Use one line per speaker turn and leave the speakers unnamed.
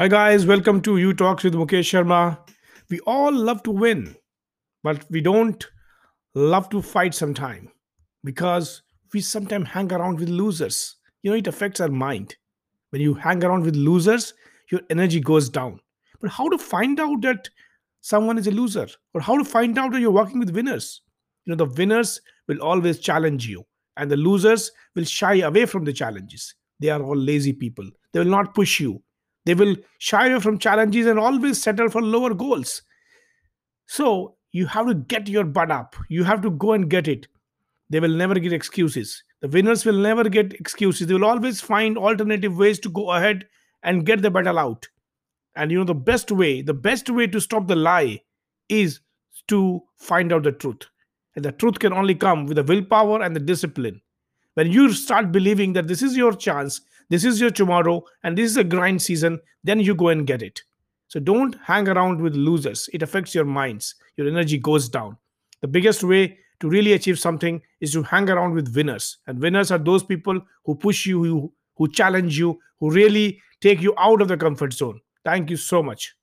Hi, guys. Welcome to You Talks with Mukesh Sharma. We all love to win, but we don't love to fight sometime because we sometimes hang around with losers. You know, it affects our mind. When you hang around with losers, your energy goes down. But how to find out that someone is a loser or how to find out that you're working with winners? You know, the winners will always challenge you, and the losers will shy away from the challenges. They are all lazy people. They will not push you they will shy away from challenges and always settle for lower goals. So you have to get your butt up. You have to go and get it. They will never get excuses. The winners will never get excuses. They will always find alternative ways to go ahead and get the battle out. And you know, the best way, the best way to stop the lie is to find out the truth. And the truth can only come with the willpower and the discipline. When you start believing that this is your chance, this is your tomorrow, and this is a grind season, then you go and get it. So don't hang around with losers. It affects your minds. Your energy goes down. The biggest way to really achieve something is to hang around with winners. And winners are those people who push you, who, who challenge you, who really take you out of the comfort zone. Thank you so much.